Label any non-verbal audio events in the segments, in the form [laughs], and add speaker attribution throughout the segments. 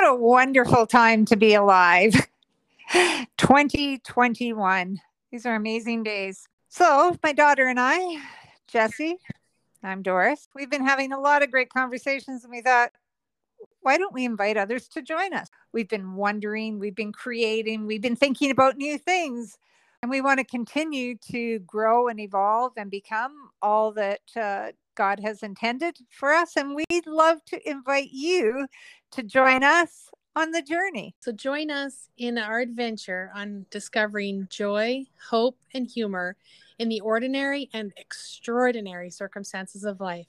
Speaker 1: What a wonderful time to be alive. [laughs] 2021. These are amazing days. So, my daughter and I, Jesse, I'm Doris, we've been having a lot of great conversations, and we thought, why don't we invite others to join us? We've been wondering, we've been creating, we've been thinking about new things, and we want to continue to grow and evolve and become all that uh, God has intended for us. And we'd love to invite you to join us on the journey.
Speaker 2: So, join us in our adventure on discovering joy, hope, and humor in the ordinary and extraordinary circumstances of life.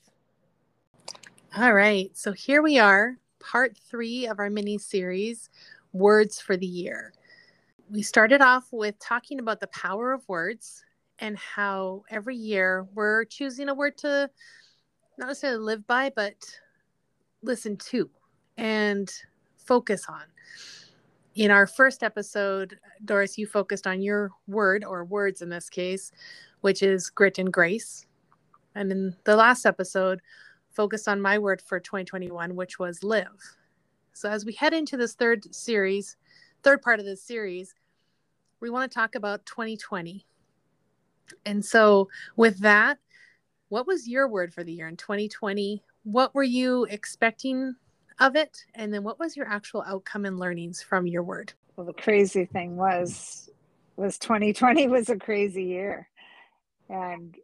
Speaker 2: All right, so here we are, part three of our mini series, Words for the Year. We started off with talking about the power of words and how every year we're choosing a word to not necessarily live by, but listen to and focus on. In our first episode, Doris, you focused on your word or words in this case, which is grit and grace. And in the last episode, focused on my word for 2021, which was live. So as we head into this third series, third part of this series, we want to talk about 2020. And so with that, what was your word for the year in 2020? What were you expecting of it? And then what was your actual outcome and learnings from your word?
Speaker 1: Well, the crazy thing was was 2020 was a crazy year. And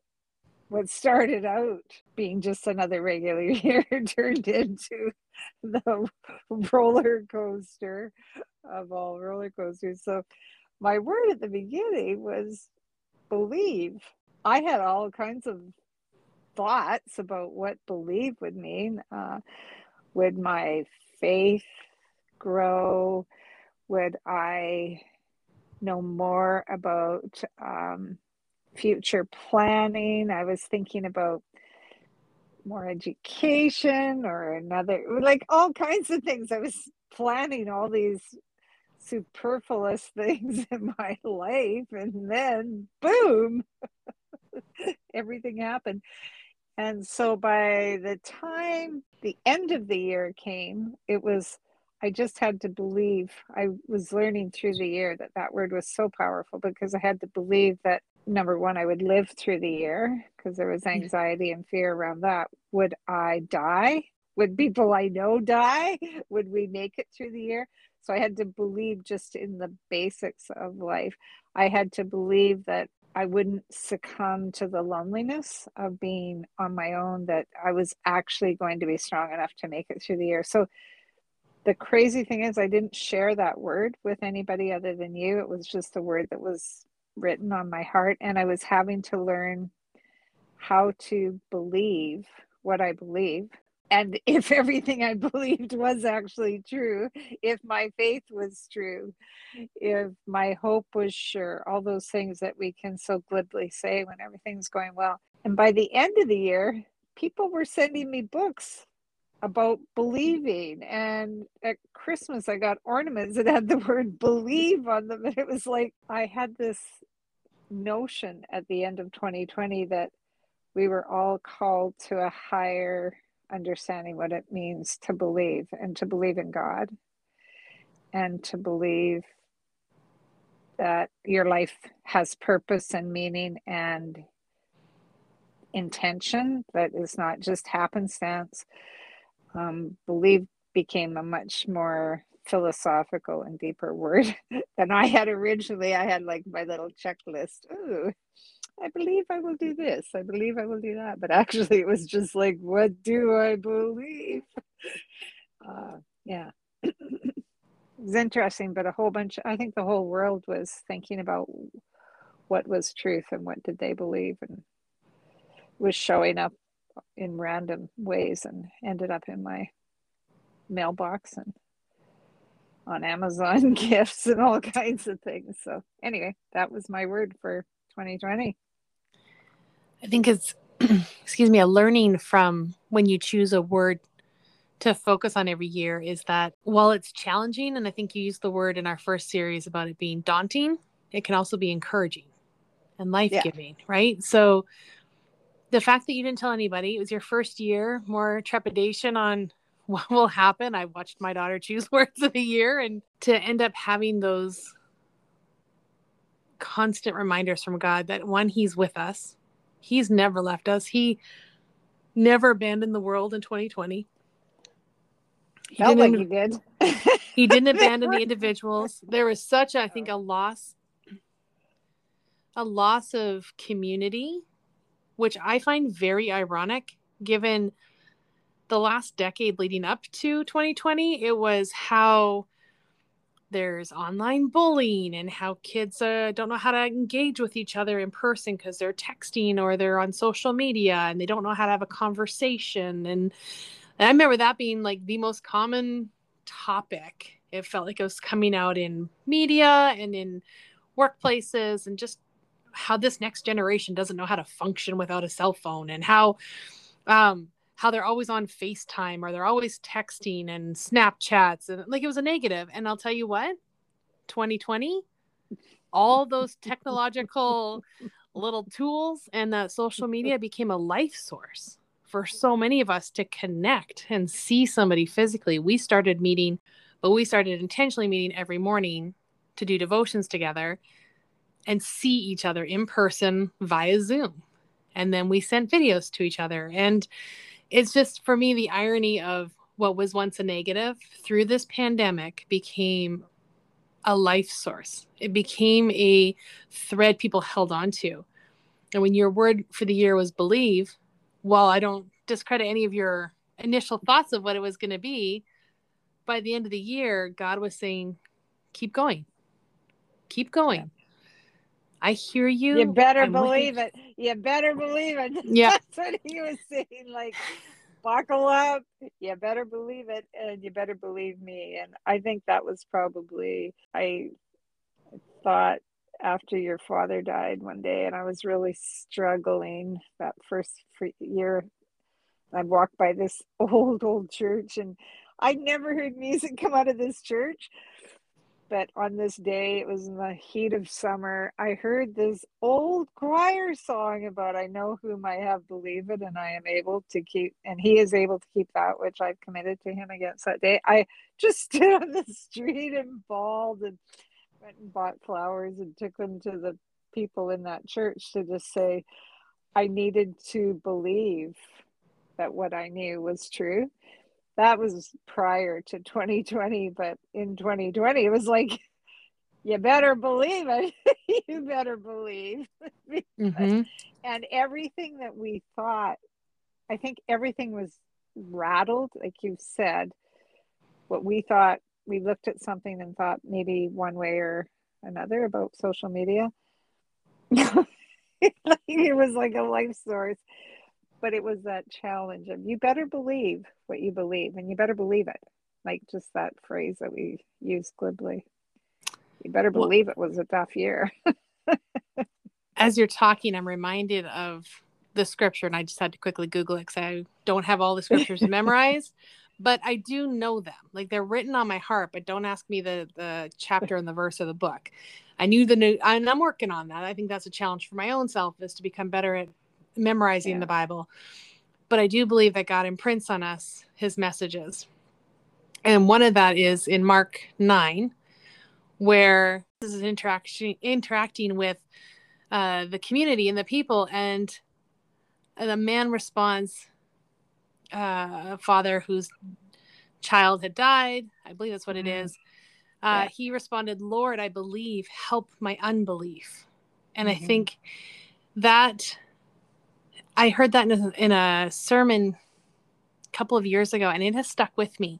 Speaker 1: what started out being just another regular [laughs] year turned into the roller coaster of all roller coasters. So my word at the beginning was believe. I had all kinds of thoughts about what believe would mean. Uh, would my faith grow? Would I know more about um, future planning? I was thinking about more education or another, like all kinds of things. I was planning all these superfluous [laughs] things in my life, and then boom, [laughs] everything happened. And so by the time the end of the year came, it was, I just had to believe. I was learning through the year that that word was so powerful because I had to believe that number one, I would live through the year because there was anxiety and fear around that. Would I die? Would people I know die? [laughs] Would we make it through the year? So I had to believe just in the basics of life. I had to believe that I wouldn't succumb to the loneliness of being on my own, that I was actually going to be strong enough to make it through the year. So the crazy thing is, I didn't share that word with anybody other than you. It was just a word that was written on my heart, and I was having to learn how to believe what I believe and [laughs] if everything I believed was actually true, if my faith was true, if my hope was sure, all those things that we can so glibly say when everything's going well. And by the end of the year, people were sending me books about believing. And at Christmas, I got ornaments that had the word believe on them. And it was like I had this notion at the end of 2020 that we were all called to a higher understanding what it means to believe and to believe in God and to believe that your life has purpose and meaning and intention that is not just happenstance. Um, believe became a much more philosophical and deeper word [laughs] than I had originally. I had like my little checklist. Ooh, I believe I will do this. I believe I will do that. But [laughs] actually, it was just like, what do I believe? [laughs] Uh, yeah. [clears throat] it was interesting, but a whole bunch, I think the whole world was thinking about what was truth and what did they believe and was showing up in random ways and ended up in my mailbox and on Amazon [laughs] gifts and all kinds of things. So, anyway, that was my word for 2020.
Speaker 2: I think it's, [clears throat] excuse me, a learning from when you choose a word to focus on every year is that while it's challenging, and I think you used the word in our first series about it being daunting, it can also be encouraging and life giving, yeah. right? So the fact that you didn't tell anybody, it was your first year, more trepidation on [laughs] what will happen. I watched my daughter choose [laughs] words of the year and to end up having those constant reminders from God that one, He's with us. He's never left us. He never abandoned the world in 2020.
Speaker 1: He Felt like he did. [laughs]
Speaker 2: he didn't [laughs] abandon the individuals. There was such, I think, a loss, a loss of community, which I find very ironic given the last decade leading up to 2020. It was how there's online bullying and how kids uh, don't know how to engage with each other in person because they're texting or they're on social media and they don't know how to have a conversation and, and i remember that being like the most common topic. It felt like it was coming out in media and in workplaces and just how this next generation doesn't know how to function without a cell phone and how um, how they're always on FaceTime or they're always texting and Snapchats and like it was a negative. And I'll tell you what, 2020, all those technological [laughs] little tools and that social media [laughs] became a life source for so many of us to connect and see somebody physically. We started meeting, but we started intentionally meeting every morning to do devotions together and see each other in person via Zoom. And then we sent videos to each other. And it's just for me the irony of what was once a negative through this pandemic became a life source. It became a thread people held on to. And when your word for the year was believe, while I don't discredit any of your initial thoughts of what it was going to be, by the end of the year, God was saying, keep going, keep going. I hear you.
Speaker 1: You better I'm believe it. You better believe it. [laughs]
Speaker 2: Yeah.
Speaker 1: That's what he was saying. Like, buckle up. You better believe it. And you better believe me. And I think that was probably, I thought after your father died one day, and I was really struggling that first year. I walked by this [laughs] old, old church, and I'd never heard music come out of this church but on this day, it was in the heat of summer, I heard this old choir song about I know whom I have believed and I am able to keep, and he is able to keep that which I've committed to him against that day. I just [laughs] stood on the street and bawled and went and bought flowers and took them to the people in that church to just say, I needed to believe that what I knew was true that was prior to 2020 but in 2020 it was like you better believe it. [laughs] You better believe. Mm-hmm. and everything that we thought i think everything was rattled like you said. What we thought we looked at something and thought maybe one way or another about social media. [laughs] It was like a life source but it was that challenge of you better believe what you believe and you better believe it. Like just that phrase that we use glibly. You better believe it was a tough year. [laughs]
Speaker 2: As you're talking i'm reminded of the scripture and i just had to quickly google it because i don't have all the scriptures [laughs] memorized but i do know them. Like they're written on my heart but don't ask me the the chapter and the verse of the book. I knew the new and i'm working on that. I think that's a challenge for my own self is to become better at memorizing yeah. the Bible. But I do believe that God imprints on us his messages. And one of that is in Mark 9, where this is interaction interacting with uh, the community and the people, and the man responds, uh, a father whose child had died. I believe that's what mm-hmm. it is. Uh, yeah. He responded, Lord, I believe, help my unbelief. And mm-hmm. I think that I heard that in a, in a sermon a couple of years ago, and it has stuck with me.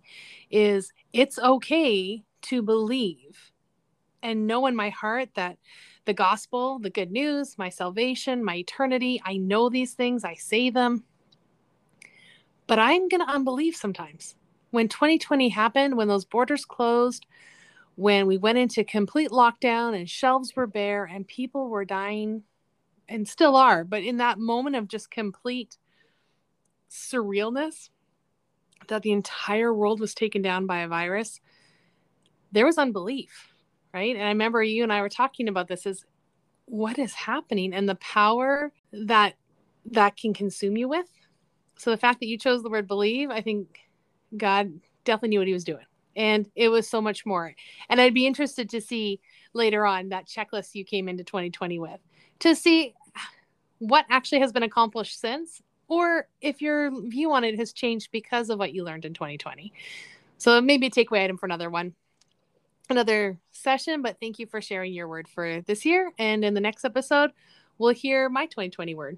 Speaker 2: Is it's okay to believe and know in my heart that the gospel, the good news, my salvation, my eternity, I know these things, I say them, but I'm going to unbelieve sometimes. When 2020 happened, when those borders closed, when we went into complete lockdown and shelves were bare and people were dying and still are, but in that moment of just complete surrealness that the entire world was taken down by a virus, there was unbelief, right? And I remember you and I were talking about this is what is happening and the power that that can consume you with. So the fact that you chose the word believe, I think God definitely knew what he was doing. And it was so much more. And I'd be interested to see later on that checklist you came into 2020 with to see what actually has been accomplished since or if your view on it has changed because of what you learned in 2020. So maybe a takeaway item for another one, another session. But thank you for sharing your word for this year. And in the next episode, we'll hear my 2020 word.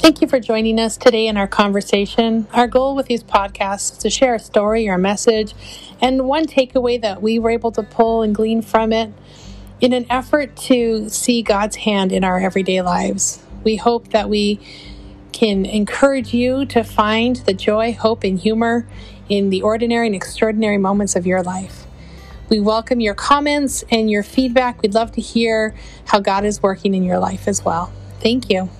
Speaker 2: Thank you for joining us today in our conversation. Our goal with these podcasts is to share a story or a message and one takeaway that we were able to pull and glean from it in an effort to see God's hand in our everyday lives. We hope that we can encourage you to find the joy, hope, and humor in the ordinary and extraordinary moments of your life. We welcome your comments and your feedback. We'd love to hear how God is working in your life as well. Thank you.